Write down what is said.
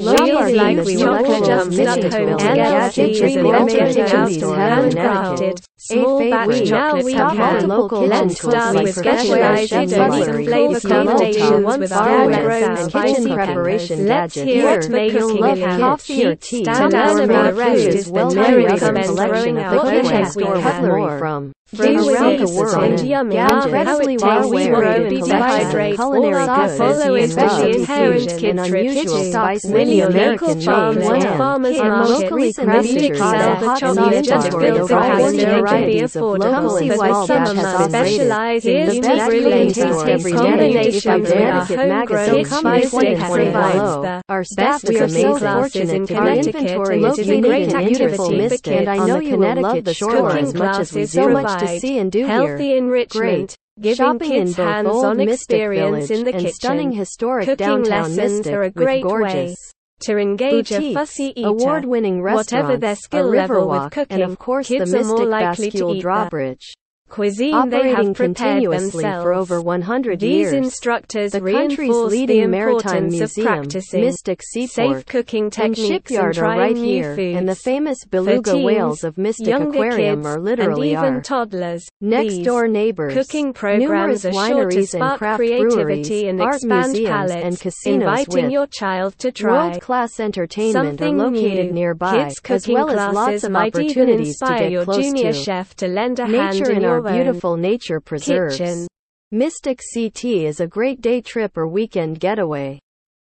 She's like we were chocolate just stuck home together. Gadget She is is an invented ultimate house store handcrafted, small batch favorite. chocolate We can have hand. multiple Let's kitchen start tools with specialized chefs, and flavor combinations with our bread, spicy preparation Let's hear it may you love coffee or tea. Stand out about the rest is the when Mary Mary comes comes throwing out store we have. more from from around the world taste and yummy. gadgets, How it incredibly tastes well we wear grow and to be collection of hydrate. culinary All our goods followers and special rubs, inherent and kid unusual trips. spices Many American and land. farmers Our markets locally and crafted mystic sell sell hot the and chocolate just inventory built of the all capacity the to be varieties of affordable locally for the wild summer catches months. and rated. Specialize in The unique best related cooking store taste every day. combinations with our homegrown Magazine, come spice before you provides below. the Our staff is cooking amazing. classes in Connecticut inventory and is it is a great unique and beautiful Mystic, I know you will love the cooking as much as we. So much to see and do healthy here. enrichment, Great. giving Shopping in kids hands-on Mystic experience Village in the and kitchen. stunning historic Cooking downtown lessons Mystic are a great gorgeous way to engage a fussy eater. award-winning Whatever their skill level with cooking, and of course the kids are more Mystic likely to Bascule eat the drawbridge. Cuisine they have prepared continuously themselves. for over 100 These years. instructors the country's reinforce leading the maritime importance museum, of practicing Mystic safe Seaport, cooking and techniques and are trying right new here, foods. and the famous beluga teens, whales of Mystic younger Aquarium kids, are literally and even our toddlers. next door neighbors. Cooking programs numerous are sure to wineries and spark craft creativity breweries, and art expand museums, palates, and casinos inviting with your child to try World-class entertainment something are located new. nearby, Kids as cooking well as lots of opportunities to inspire get your close junior to chef to lend a hand nature in in your our beautiful nature preserves. kitchen. Mystic CT is a great day trip or weekend getaway.